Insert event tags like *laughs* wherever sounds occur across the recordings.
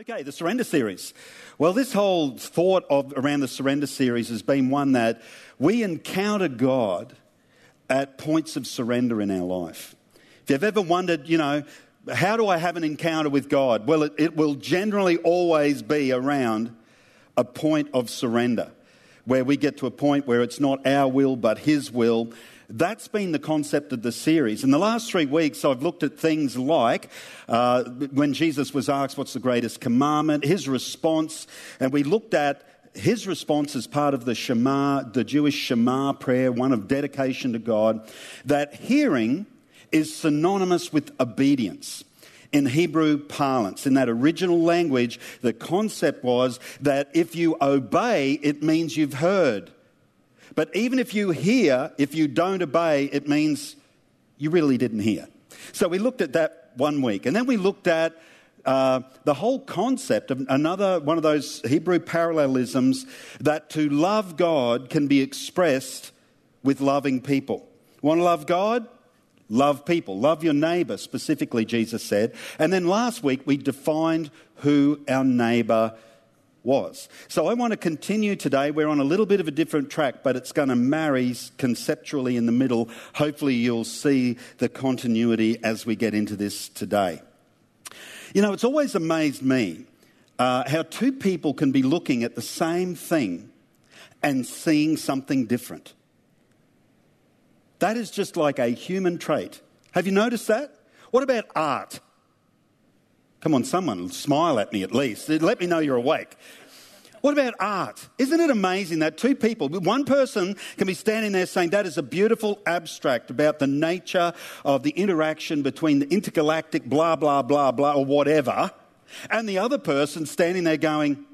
Okay, the surrender series. Well, this whole thought of around the surrender series has been one that we encounter God at points of surrender in our life. If you've ever wondered, you know, how do I have an encounter with God? Well, it, it will generally always be around a point of surrender, where we get to a point where it's not our will but His will, that's been the concept of the series. In the last three weeks, I've looked at things like uh, when Jesus was asked, What's the greatest commandment? His response, and we looked at his response as part of the Shema, the Jewish Shema prayer, one of dedication to God, that hearing is synonymous with obedience. In Hebrew parlance, in that original language, the concept was that if you obey, it means you've heard. But even if you hear, if you don't obey, it means you really didn't hear. So we looked at that one week. And then we looked at uh, the whole concept of another one of those Hebrew parallelisms that to love God can be expressed with loving people. Want to love God? Love people. Love your neighbor, specifically, Jesus said. And then last week we defined who our neighbor was. So I want to continue today. We're on a little bit of a different track, but it's going to marry conceptually in the middle. Hopefully, you'll see the continuity as we get into this today. You know, it's always amazed me uh, how two people can be looking at the same thing and seeing something different. That is just like a human trait. Have you noticed that? What about art? Come on, someone smile at me at least. Let me know you're awake. What about art? Isn't it amazing that two people, one person can be standing there saying that is a beautiful abstract about the nature of the interaction between the intergalactic blah, blah, blah, blah, or whatever, and the other person standing there going,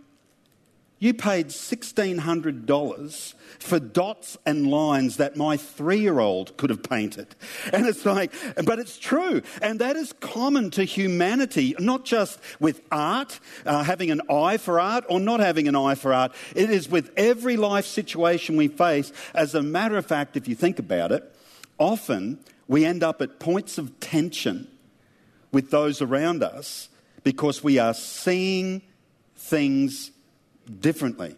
you paid $1,600 for dots and lines that my three year old could have painted. And it's like, but it's true. And that is common to humanity, not just with art, uh, having an eye for art or not having an eye for art. It is with every life situation we face. As a matter of fact, if you think about it, often we end up at points of tension with those around us because we are seeing things differently.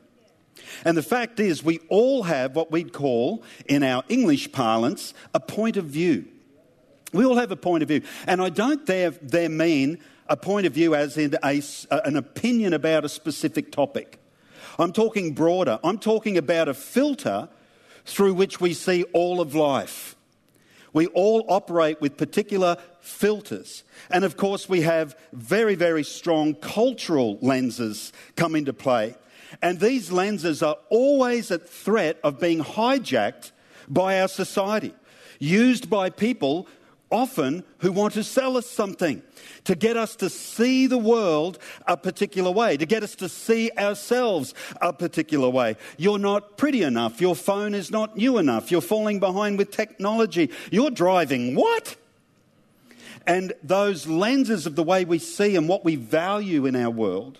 And the fact is, we all have what we'd call, in our English parlance, a point of view. We all have a point of view. And I don't there, there mean a point of view as in a, an opinion about a specific topic. I'm talking broader. I'm talking about a filter through which we see all of life. We all operate with particular filters. And of course, we have very, very strong cultural lenses come into play. And these lenses are always at threat of being hijacked by our society, used by people often who want to sell us something, to get us to see the world a particular way, to get us to see ourselves a particular way. You're not pretty enough. Your phone is not new enough. You're falling behind with technology. You're driving what? And those lenses of the way we see and what we value in our world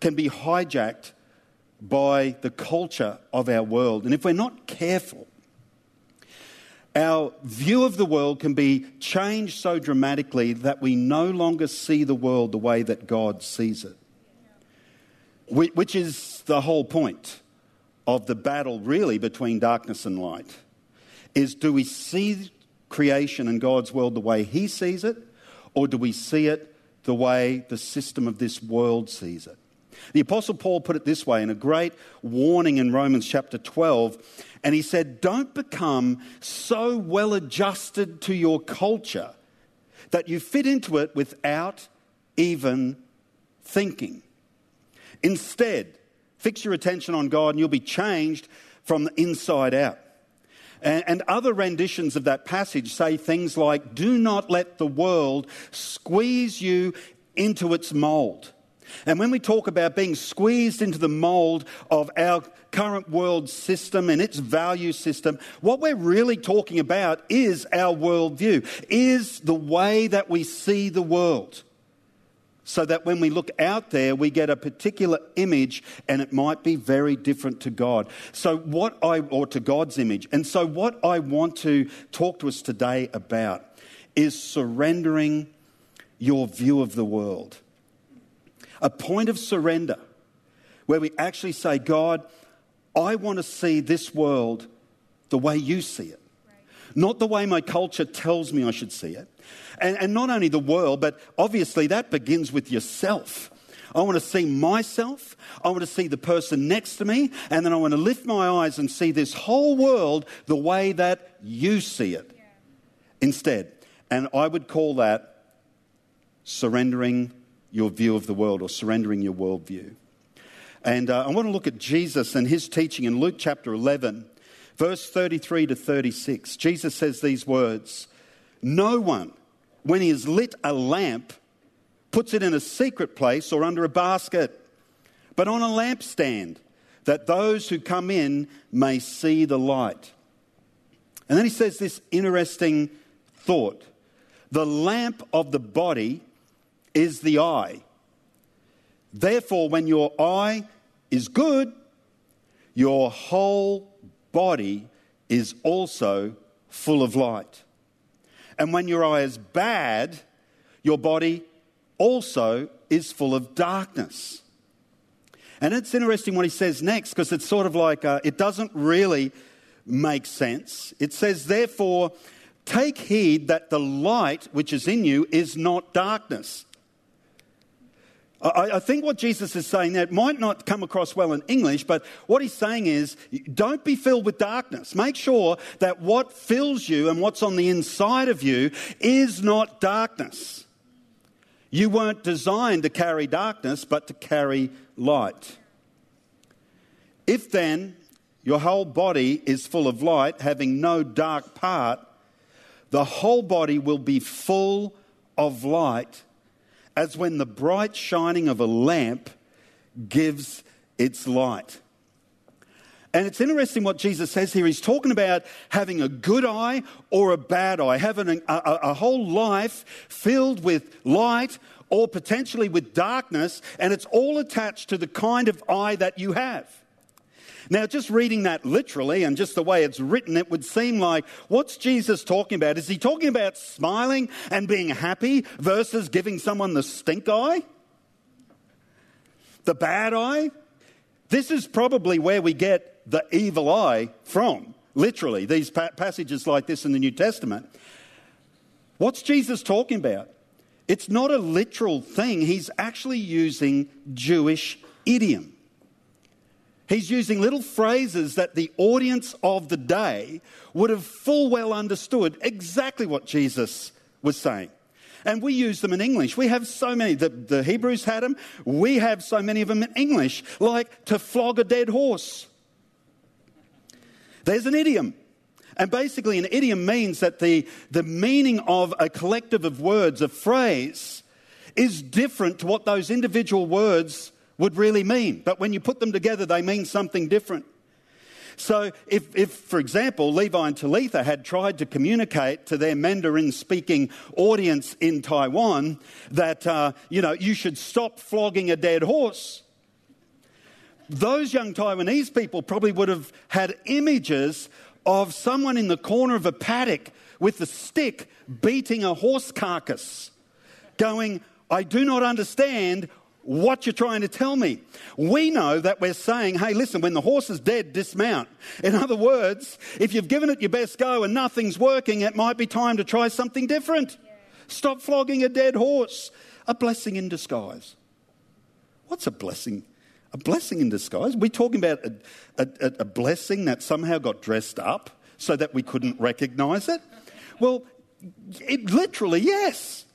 can be hijacked by the culture of our world. And if we're not careful, our view of the world can be changed so dramatically that we no longer see the world the way that God sees it. Which is the whole point of the battle, really, between darkness and light. Is do we see creation and God's world the way He sees it, or do we see it the way the system of this world sees it? The Apostle Paul put it this way in a great warning in Romans chapter 12, and he said, Don't become so well adjusted to your culture that you fit into it without even thinking. Instead, fix your attention on God and you'll be changed from the inside out. And, other renditions of that passage say things like, Do not let the world squeeze you into its mold. And when we talk about being squeezed into the mold of our current world system and its value system, what we're really talking about is our worldview, is the way that we see the world. So that when we look out there, we get a particular image and it might be very different to God. So, what I, or to God's image. And so, what I want to talk to us today about is surrendering your view of the world. A point of surrender where we actually say, God, I want to see this world the way you see it, not the way my culture tells me I should see it. And, and not only the world, but obviously that begins with yourself. I want to see myself. I want to see the person next to me. And then I want to lift my eyes and see this whole world the way that you see it yeah. instead. And I would call that surrendering your view of the world or surrendering your worldview. And uh, I want to look at Jesus and his teaching in Luke chapter 11, verse 33 to 36. Jesus says these words No one when he has lit a lamp, puts it in a secret place or under a basket, but on a lampstand, that those who come in may see the light. And then he says this interesting thought the lamp of the body is the eye. Therefore, when your eye is good, your whole body is also full of light. And when your eye is bad, your body also is full of darkness. And it's interesting what he says next because it's sort of like uh, it doesn't really make sense. It says, therefore, take heed that the light which is in you is not darkness. I, I think what Jesus is saying there might not come across well in English, but what he's saying is don't be filled with darkness. Make sure that what fills you and what's on the inside of you is not darkness. You weren't designed to carry darkness, but to carry light. If then your whole body is full of light, having no dark part, the whole body will be full of light as when the bright shining of a lamp gives its light. And it's interesting what Jesus says here. He's talking about having a good eye or a bad eye, having a, a, a, whole life filled with light or potentially with darkness, and it's all attached to the kind of eye that you have. Now, just reading that literally and just the way it's written, it would seem like what's Jesus talking about? Is he talking about smiling and being happy versus giving someone the stink eye? The bad eye? This is probably where we get the evil eye from, literally, these pa- passages like this in the New Testament. What's Jesus talking about? It's not a literal thing, he's actually using Jewish idiom. He's using little phrases that the audience of the day would have full well understood exactly what Jesus was saying. And we use them in English. We have so many. The, the Hebrews had them. We have so many of them in English, like to flog a dead horse. There's an idiom. And basically, an idiom means that the, the meaning of a collective of words, a phrase, is different to what those individual words would really mean. But when you put them together, they mean something different. So, if, if, for example, Levi and Talitha had tried to communicate to their Mandarin speaking audience in Taiwan that, uh, you know, you should stop flogging a dead horse, those young Taiwanese people probably would have had images of someone in the corner of a paddock with a stick beating a horse carcass, going, I do not understand what you're trying to tell me. We know that we're saying, hey, listen, when the horse is dead, dismount. In other words, if you've given it your best go and nothing's working, it might be time to try something different. Yeah. Stop flogging a dead horse. A blessing in disguise. What's a blessing? A blessing in disguise? We're talking about a, a, a blessing that somehow got dressed up so that we couldn't recognize it? Well, it, literally, yes.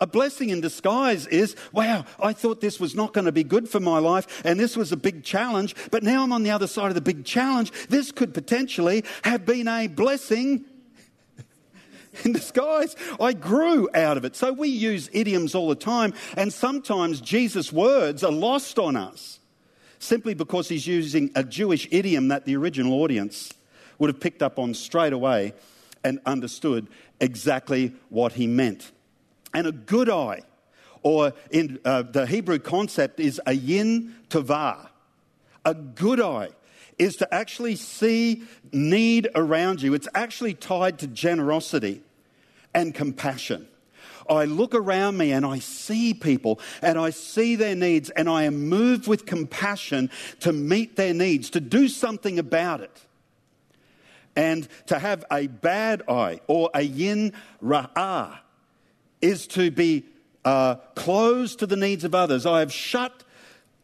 A blessing in disguise is, wow, I thought this was not going to be good for my life and this was a big challenge, but now I'm on the other side of the big challenge. This could potentially have been a blessing *laughs* in disguise. I grew out of it. So we use idioms all the time, and sometimes Jesus' words are lost on us simply because he's using a Jewish idiom that the original audience would have picked up on straight away and understood exactly what he meant and a good eye, or in uh, the Hebrew concept is ayin tovah. A good eye is to actually see need around you. It's actually tied to generosity and compassion. I look around me and I see people and I see their needs and I am moved with compassion to meet their needs, to do something about it. And to have a bad eye or ayin ra'ah is to be uh, closed to the needs of others. I have shut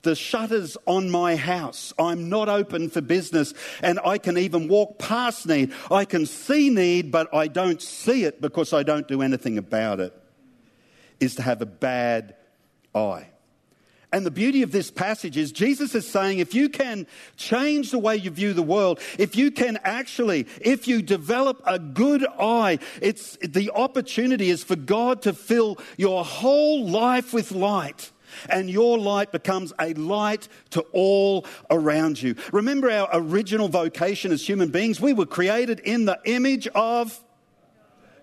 the shutters on my house. I'm not open for business, and I can even walk past need. I can see need, but I don't see it because I don't do anything about it, is to have a bad eye. And the beauty of this passage is Jesus is saying if you can change the way you view the world, if you can actually, if you develop a good eye, it's the opportunity is for God to fill your whole life with light and your light becomes a light to all around you. Remember our original vocation as human beings? We were created in the image of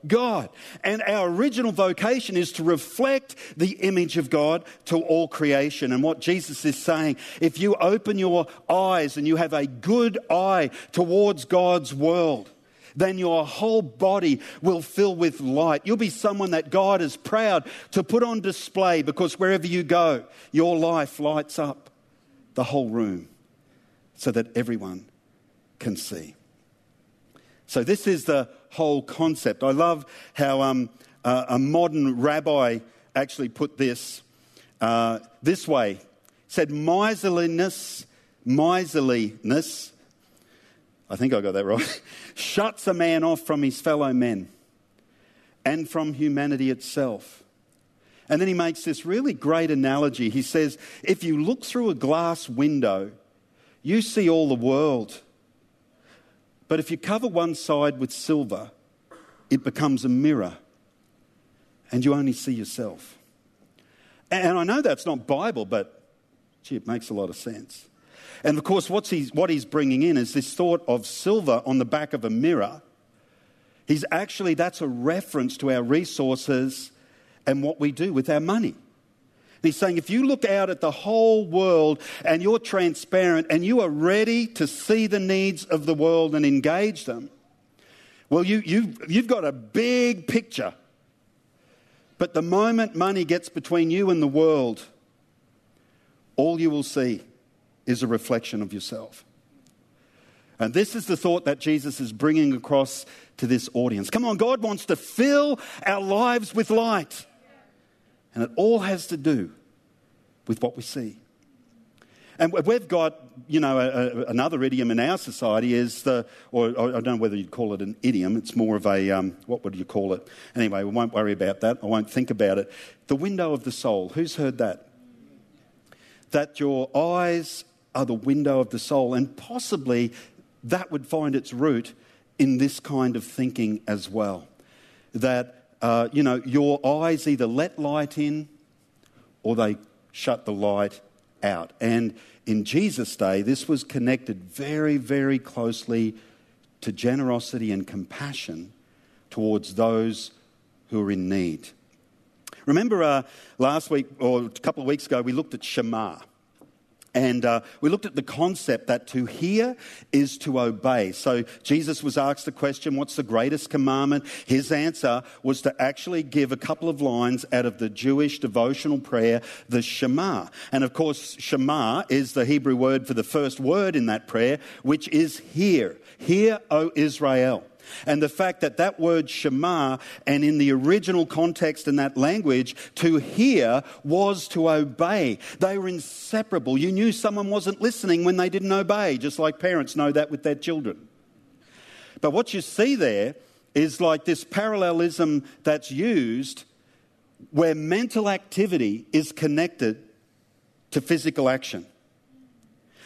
God. And our original vocation is to reflect the image of God to all creation. And what Jesus is saying, if you open your eyes and you have a good eye towards God's world, then your whole body will fill with light. You'll be someone that God is proud to put on display because wherever you go, your life lights up the whole room so that everyone can see. So, this is the whole concept. I love how um, uh, a modern rabbi actually put this uh, this way. Said, miserliness, miserliness I think I got that right, *laughs* shuts a man off from his fellow men and from humanity itself. And then he makes this really great analogy. He says, if you look through a glass window, you see all the world. But if you cover one side with silver, it becomes a mirror and you only see yourself. And I know that's not Bible, but gee, it makes a lot of sense. And of course, what's he's, what he's bringing in is this thought of silver on the back of a mirror. He's actually, that's a reference to our resources and what we do with our money. He's saying if you look out at the whole world and you're transparent and you are ready to see the needs of the world and engage them, well, you, you, you've got a big picture. But the moment money gets between you and the world, all you will see is a reflection of yourself. And this is the thought that Jesus is bringing across to this audience. Come on, God wants to fill our lives with light. And it all has to do with what we see. And we've got, you know, a, a, another idiom in our society is the, or, or, I don't know whether you'd call it an idiom, it's more of a, um, what would you call it? Anyway, we won't worry about that. I won't think about it. The window of the soul. Who's heard that? That your eyes are the window of the soul. And possibly that would find its root in this kind of thinking as well. That, uh, you know, your eyes either let light in or they shut the light out. And in Jesus' day, this was connected very, very closely to generosity and compassion towards those who are in need. Remember uh, last week or a couple of weeks ago, we looked at Shema. And uh, we looked at the concept that to hear is to obey. So Jesus was asked the question, What's the greatest commandment? His answer was to actually give a couple of lines out of the Jewish devotional prayer, the Shema. And of course, Shema is the Hebrew word for the first word in that prayer, which is hear. Hear, O Israel. And the fact that that word Shema, and in the original context in that language, to hear was to obey. They were inseparable. You knew someone wasn't listening when they didn't obey, just like parents know that with their children. But what you see there is like this parallelism that's used where mental activity is connected to physical action.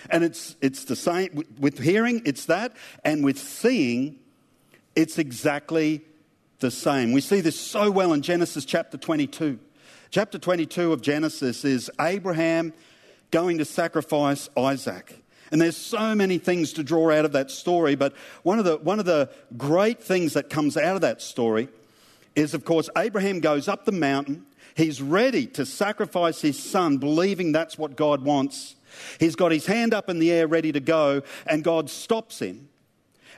And it's, it's the same with hearing, it's that, and with seeing, it's exactly the same. We see this so well in Genesis chapter 22. Chapter 22 of Genesis is Abraham going to sacrifice Isaac. And there's so many things to draw out of that story, but one of the, one of the great things that comes out of that story is, of course, Abraham goes up the mountain. He's ready to sacrifice his son, believing that's what God wants. He's got his hand up in the air, ready to go, and God stops him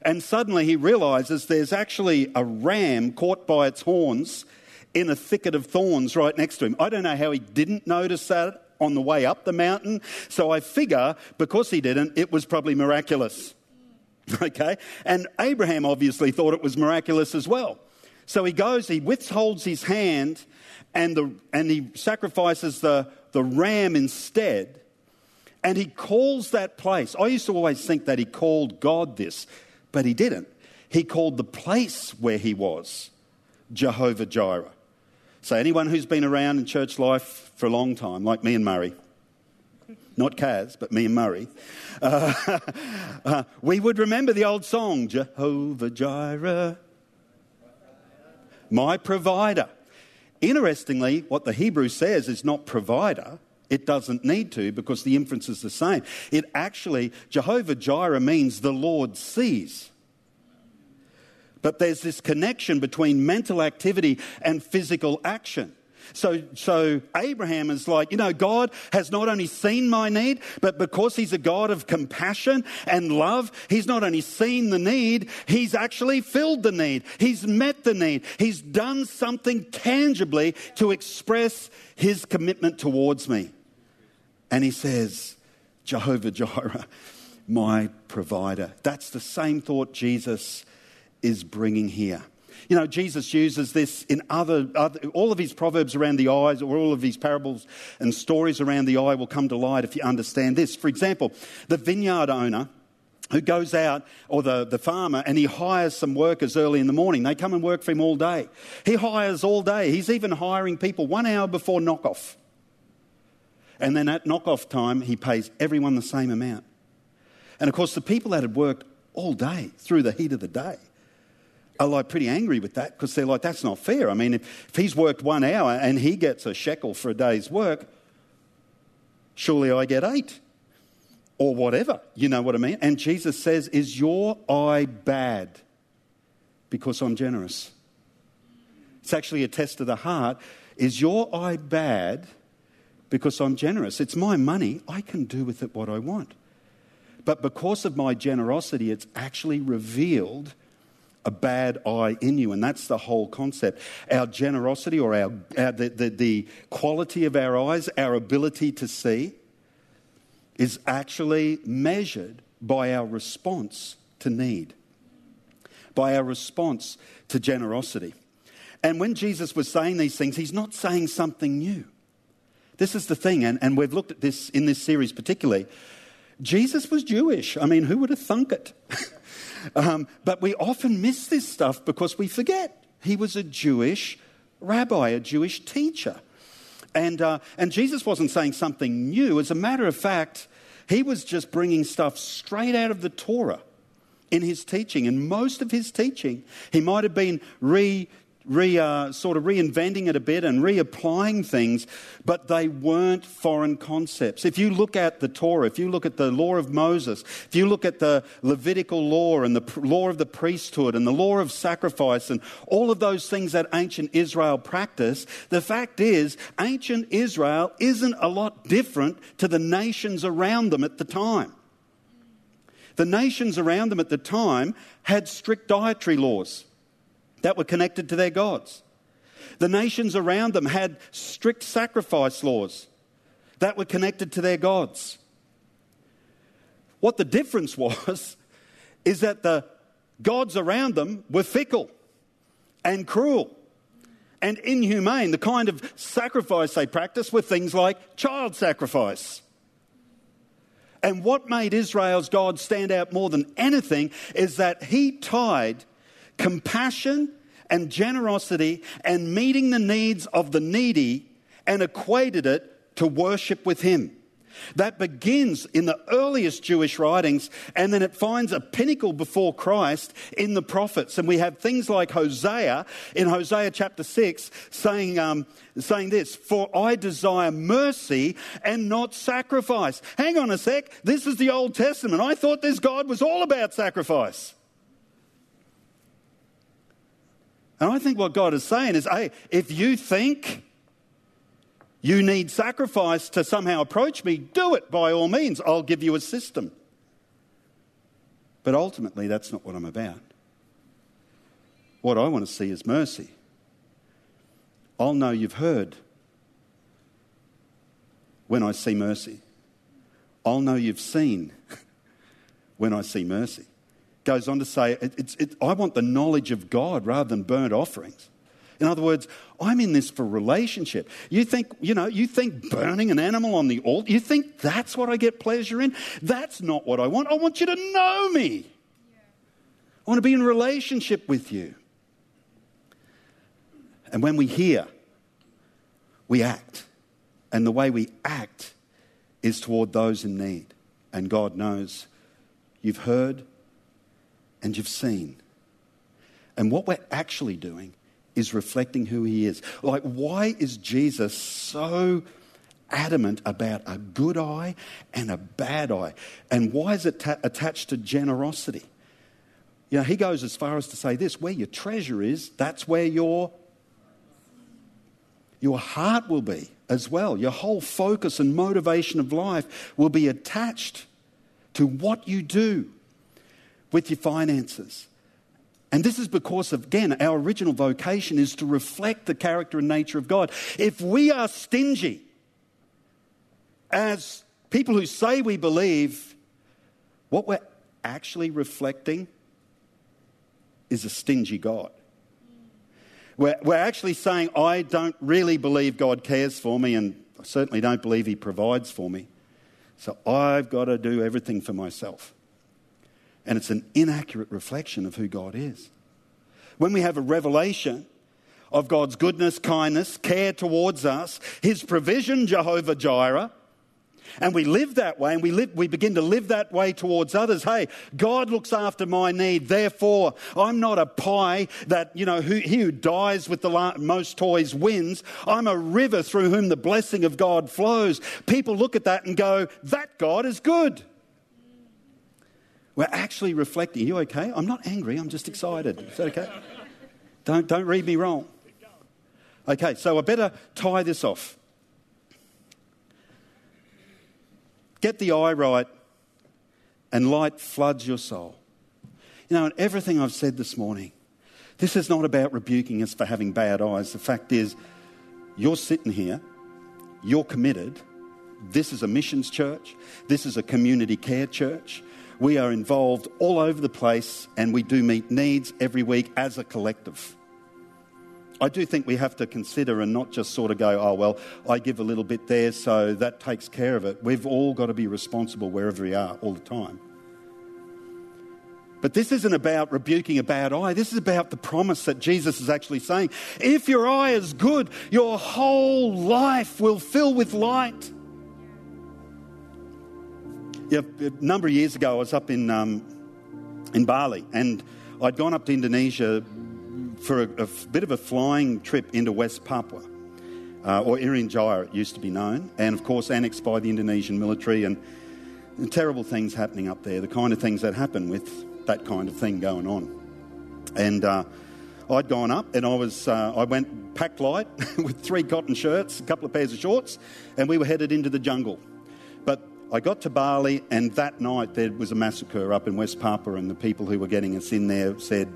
and suddenly he realizes there's actually a ram caught by its horns in a thicket of thorns right next to him. I don't know how he didn't notice that on the way up the mountain. So I figure because he didn't, it was probably miraculous. *laughs* Okay? And Abraham obviously thought it was miraculous as well. So he goes, he withholds his hand, and, the, and he sacrifices the, the ram instead. And he calls that place. I used to always think that he called God this, but he didn't. He called the place where he was Jehovah Jireh. So, anyone who's been around in church life for a long time, like me and Murray, not Kaz, but me and Murray, *laughs* uh, uh, we would remember the old song, Jehovah Jireh, my provider. Interestingly, what the Hebrew says is not provider. It doesn't need to because the inference is the same. It actually, Jehovah Jireh means the Lord sees. But there's this connection between mental activity and physical action. So, so Abraham is like, you know, God has not only seen my need, but because he's a God of compassion and love, he's not only seen the need, he's actually filled the need. He's met the need. He's done something tangibly to express his commitment towards me. And he says, Jehovah Jireh, my provider. That's the same thought Jesus is bringing here. You know, Jesus uses this in other, other, all of his proverbs around the eyes, or all of his parables and stories around the eye will come to light if you understand this. For example, the vineyard owner who goes out, or the, the farmer, and he hires some workers early in the morning. They come and work for him all day. He hires all day. He's even hiring people one hour before knockoff. And then at knockoff time, he pays everyone the same amount. And of course, the people that had worked all day through the heat of the day are like pretty angry with that because they're like, that's not fair. I mean, if, if he's worked one hour and he gets a shekel for a day's work, surely I get eight or whatever. You know what I mean? And Jesus says, Is your eye bad because I'm generous? It's actually a test of the heart. Is your eye bad because I'm generous? It's my money. I can do with it what I want. But because of my generosity, it's actually revealed a bad eye in you. And that's the whole concept. Our generosity or our, our the, the, the quality of our eyes, our ability to see, is actually measured by our response to need, by our response to generosity. And when Jesus was saying these things, he's not saying something new. This is the thing, and, and we've looked at this in this series particularly. Jesus was Jewish. I mean, who would have thunk it? *laughs* Um, but we often miss this stuff because we forget. He was a Jewish rabbi, a Jewish teacher. And, uh, and Jesus wasn't saying something new. As a matter of fact, he was just bringing stuff straight out of the Torah in his teaching. And most of his teaching, he might have been re re, uh, sort of reinventing it a bit and reapplying things, but they weren't foreign concepts. If you look at the Torah, if you look at the law of Moses, if you look at the Levitical law and the law of the priesthood and the law of sacrifice and all of those things that ancient Israel practiced, the fact is, ancient Israel isn't a lot different to the nations around them at the time. The nations around them at the time had strict dietary laws that were connected to their gods. The nations around them had strict sacrifice laws that were connected to their gods. What the difference *laughs* was is that the gods around them were fickle and cruel and inhumane. The kind of sacrifice they practiced were things like child sacrifice. And what made Israel's God stand out more than anything is that he tied compassion and generosity and meeting the needs of the needy and equated it to worship with him. That begins in the earliest Jewish writings, and then it finds a pinnacle before Christ in the prophets. And we have things like Hosea in Hosea chapter 6 saying, um, saying this For I desire mercy and not sacrifice. Hang on a sec, this is the Old Testament. I thought this God was all about sacrifice. And I think what God is saying is hey, if you think you need sacrifice to somehow approach me, do it by all means. I'll give you a system. But ultimately, that's not what I'm about. What I want to see is mercy. I'll know you've heard when I see mercy. I'll know you've seen *laughs* when I see mercy. Goes on to say, it, it, I want the knowledge of God rather than burnt offerings. In other words, I'm in this for relationship. You think, you know, you think burning an animal on the altar, you think that's what I get pleasure in? That's not what I want. I want you to know me. I want to be in relationship with you. And when we hear, we act. And the way we act is toward those in need. And God knows you've heard and you've seen. And what we're actually doing is reflecting who he is. Like, why is Jesus so adamant about a good eye and a bad eye? And why is it ta- attached to generosity? You know, he goes as far as to say this where your treasure is, that's where your, your heart will be as well. Your whole focus and motivation of life will be attached to what you do with your finances. And this is because, again, our original vocation is to reflect the character and nature of God. If we are stingy, as people who say we believe, what we're actually reflecting is a stingy God. We're, we're actually saying, I don't really believe God cares for me, and I certainly don't believe He provides for me. So I've got to do everything for myself. And it's an inaccurate reflection of who God is. When we have a revelation of God's goodness, kindness, care towards us, His provision, Jehovah Jireh, and we live that way and we, live, we begin to live that way towards others. Hey, God looks after my need. Therefore, I'm not a pie that, you know, who, he who dies with the most toys wins. I'm a river through whom the blessing of God flows. People look at that and go, that God is good. We're actually reflecting. Are you okay? I'm not angry. I'm just excited. Is that okay? Don't, don't read me wrong. Okay, so I better tie this off. Get the eye right, and light floods your soul. You know, in everything I've said this morning, this is not about rebuking us for having bad eyes. The fact is, you're sitting here, you're committed. This is a missions church, this is a community care church. We are involved all over the place, and we do meet needs every week as a collective. I do think we have to consider and not just sort of go, oh, well, I give a little bit there, so that takes care of it. We've all got to be responsible wherever we are all the time. But this isn't about rebuking a bad eye. This is about the promise that Jesus is actually saying. If your eye is good, your whole life will fill with light. A number of years ago, I was up in, um, in Bali and I'd gone up to Indonesia for a, a bit of a flying trip into West Papua, uh, or Irian Jaya, it used to be known, and of course annexed by the Indonesian military, and, and terrible things happening up there, the kind of things that happen with that kind of thing going on. And uh, I'd gone up and I was uh, I went packed light *laughs* with three cotton shirts, a couple of pairs of shorts, and we were headed into the jungle. But I got to Bali, and that night there was a massacre up in West Papua, and the people who were getting us in there said,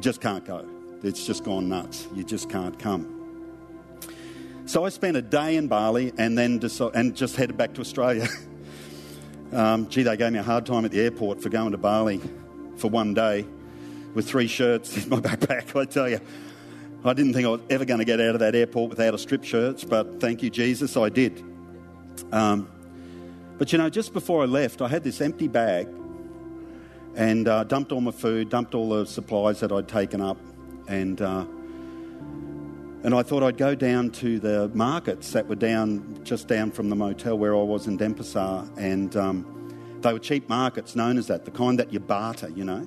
"Just can't go. It's just gone nuts. You just can't come." So I spent a day in Bali, and then and just headed back to Australia. *laughs* um, gee, they gave me a hard time at the airport for going to Bali for one day with three shirts in my *laughs* backpack. I tell you. I didn't think I was ever going to get out of that airport without a strip shirt, but thank you, Jesus, I did. Um, but you know, just before I left, I had this empty bag and uh, dumped all my food, dumped all the supplies that I'd taken up, and uh, and I thought I'd go down to the markets that were down just down from the motel where I was in Denpasar, and um, they were cheap markets, known as that, the kind that you barter, you know.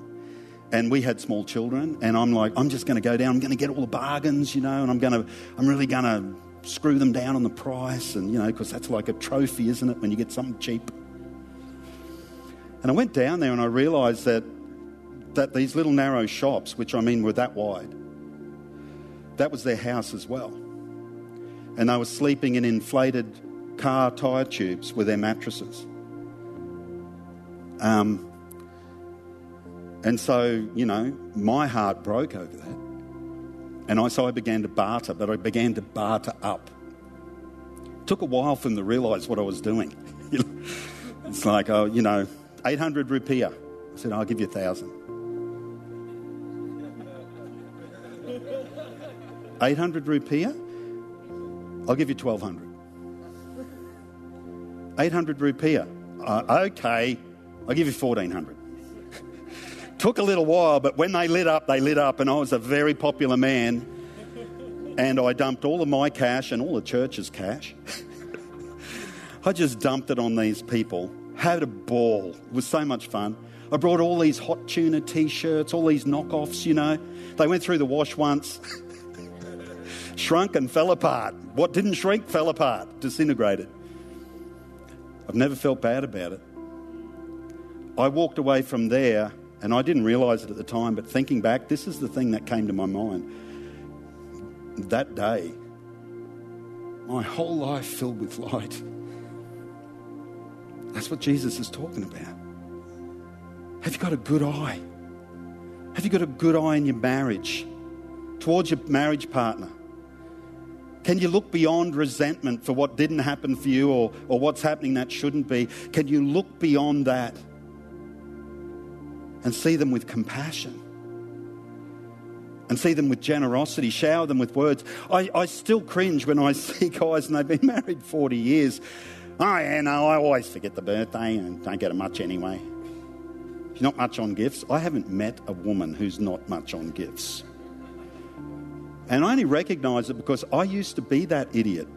And we had small children, and I'm like, I'm just going to go down. I'm going to get all the bargains, you know, and I'm going to, I'm really going to screw them down on the price, and you know, because that's like a trophy, isn't it, when you get something cheap? And I went down there and I realised that that these little narrow shops, which I mean were that wide, that was their house as well. And they were sleeping in inflated car tyre tubes with their mattresses. Um, and so, you know, my heart broke over that. And I, so I began to barter, but I began to barter up. Took a while for them to realise what I was doing. *laughs* it's like, oh, you know, 800 rupiah. I said, I'll give you a thousand. 800 rupiah? I'll give you 1200. 800 rupiah. Uh, okay, I'll give you 1400. Took a little while, but when they lit up, they lit up, and I was a very popular man. And I dumped all of my cash and all the church's cash. *laughs* I just dumped it on these people. Had a ball. It was so much fun. I brought all these hot tuna t shirts, all these knockoffs, you know. They went through the wash once, *laughs* shrunk and fell apart. What didn't shrink fell apart, disintegrated. I've never felt bad about it. I walked away from there and I didn't realize it at the time, but thinking back, this is the thing that came to my mind. That day, my whole life filled with light. That's what Jesus is talking about. Have you got a good eye? Have you got a good eye in your marriage towards your marriage partner? Can you look beyond resentment for what didn't happen for you or, or what's happening that shouldn't be? Can you look beyond that and see them with compassion? And see them with generosity, shower them with words. I, I still cringe when I *laughs* see guys and they've been married 40 years. Oh, yeah, no, I always forget the birthday and don't get it much anyway. She's not much on gifts. I haven't met a woman who's not much on gifts. And I only recognize it because I used to be that idiot.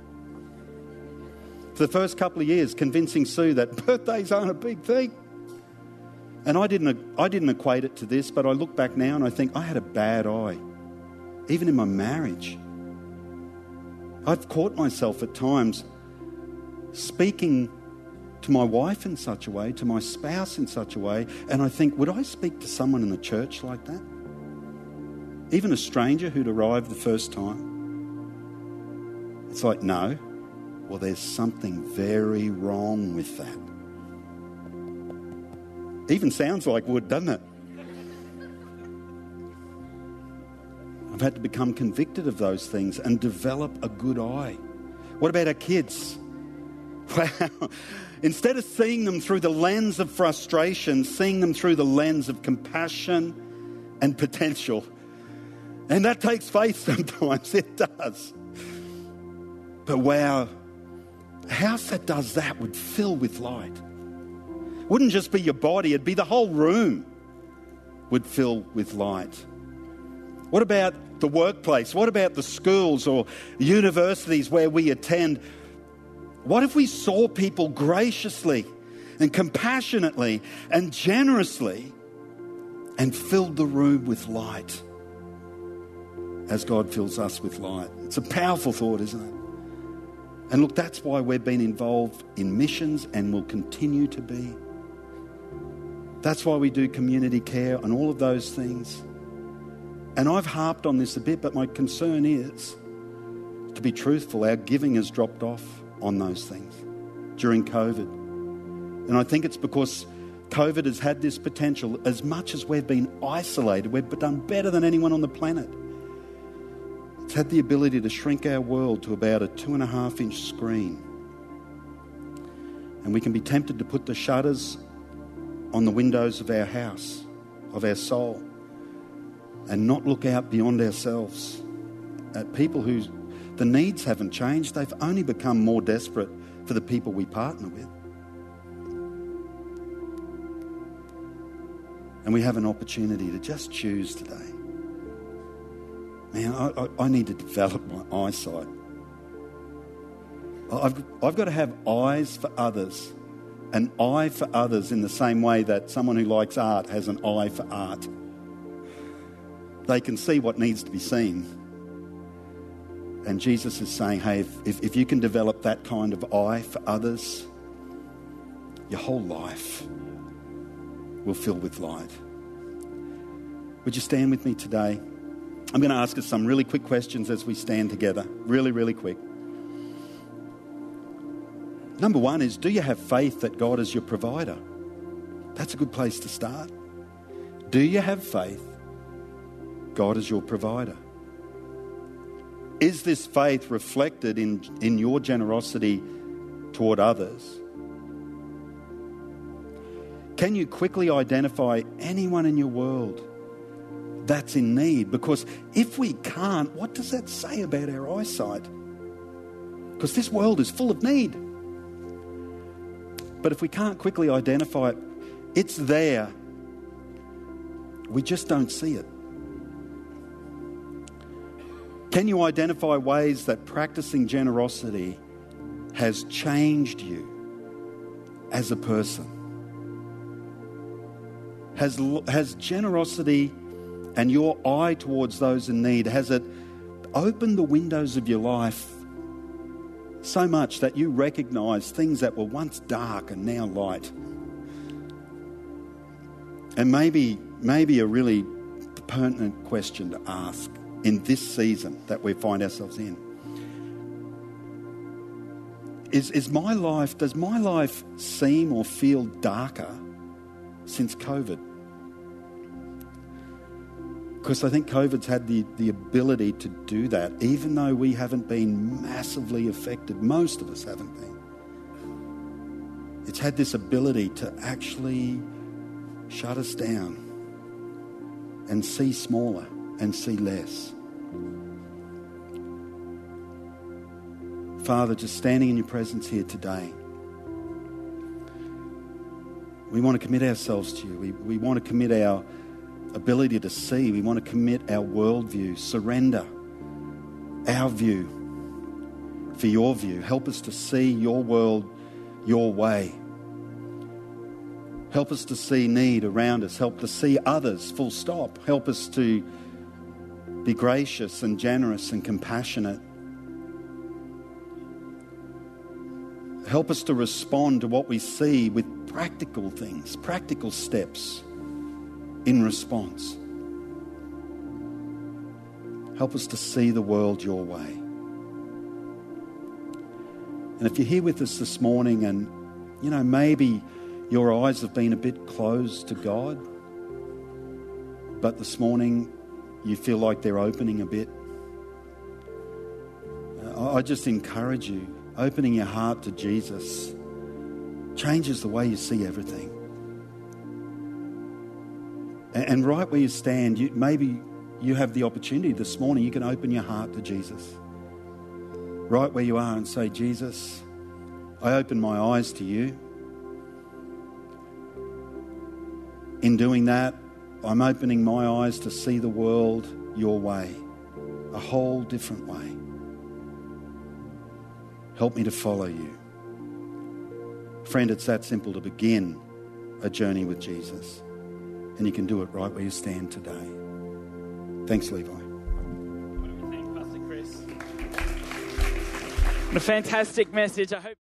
For the first couple of years, convincing Sue that *laughs* birthdays aren't a big thing. And I didn't, I didn't equate it to this, but I look back now and I think I had a bad eye, even in my marriage. I've caught myself at times speaking to my wife in such a way, to my spouse in such a way, and I think, would I speak to someone in the church like that? even a stranger who'd arrived the first time. It's like, no. Well, there's something very wrong with that. Even sounds like wood, doesn't it? I've had to become convicted of those things and develop a good eye. What about our kids? *laughs* Wow. Instead of seeing them through the lens of frustration, seeing them through the lens of compassion and potential, and that takes faith *laughs* sometimes, it does. But wow, a house that does that would fill with light. Wouldn't just be your body, it'd be the whole room would fill with light. What about the workplace? What about the schools or universities where we attend? What if we saw people graciously and compassionately and generously and filled the room with light? as God fills us with light. It's a powerful thought, isn't it? And look, that's why we've been involved in missions and will continue to be. That's why we do community care and all of those things. And I've harped on this a bit, but my concern is, to be truthful, our giving has dropped off on those things during COVID. And I think it's because COVID has had this potential. As much as we've been isolated, we've done better than anyone on the planet. It's had the ability to shrink our world to about a two and a half inch screen. And we can be tempted to put the shutters on the windows of our house, of our soul, and not look out beyond ourselves at people whose the needs haven't changed. They've only become more desperate for the people we partner with. And we have an opportunity to just choose today man, I, I, I need to develop my eyesight. I've, I've got to have eyes for others, an eye for others in the same way that someone who likes art has an eye for art. They can see what needs to be seen. And Jesus is saying, hey, if, if, you can develop that kind of eye for others, your whole life will fill with light. Would you stand with me today? I'm going to ask us some really quick questions as we stand together. Really, really quick. Number one is Do you have faith that God is your provider? That's a good place to start. Do you have faith God is your provider? Is this faith reflected in, in your generosity toward others? Can you quickly identify anyone in your world that's in need? Because if we can't, what does that say about our eyesight? Because this world is full of need. But if we can't quickly identify it, it's there. We just don't see it. Can you identify ways that practicing generosity has changed you as a person? Has, has generosity and your eye towards those in need, has it opened the windows of your life so much that you recognize things that were once dark and now light? And maybe, maybe a really pertinent question to ask in this season that we find ourselves in is, is my life, does my life seem or feel darker since COVID? Because I think COVID's had the, the ability to do that, even though we haven't been massively affected. Most of us haven't been. It's had this ability to actually shut us down and see smaller and see less. Father, just standing in your presence here today, we want to commit ourselves to you. We, we want to commit our ability to see. We want to commit our worldview, surrender our view for your view. Help us to see your world your way. Help us to see need around us. Help to see others, full stop. Help us to be gracious and generous and compassionate. Help us to respond to what we see with practical things, practical steps in response. Help us to see the world your way. And if you're here with us this morning and, you know, maybe your eyes have been a bit closed to God, but this morning you feel like they're opening a bit, uh, I just encourage you, opening your heart to Jesus changes the way you see everything. And right where you stand, you, maybe you have the opportunity this morning, you can open your heart to Jesus. Right where you are and say, Jesus, I open my eyes to you. In doing that, I'm opening my eyes to see the world your way, a whole different way. Help me to follow you. Friend, it's that simple to begin a journey with Jesus. And you can do it right where you stand today. Thanks, Levi. What a fantastic message. I hope.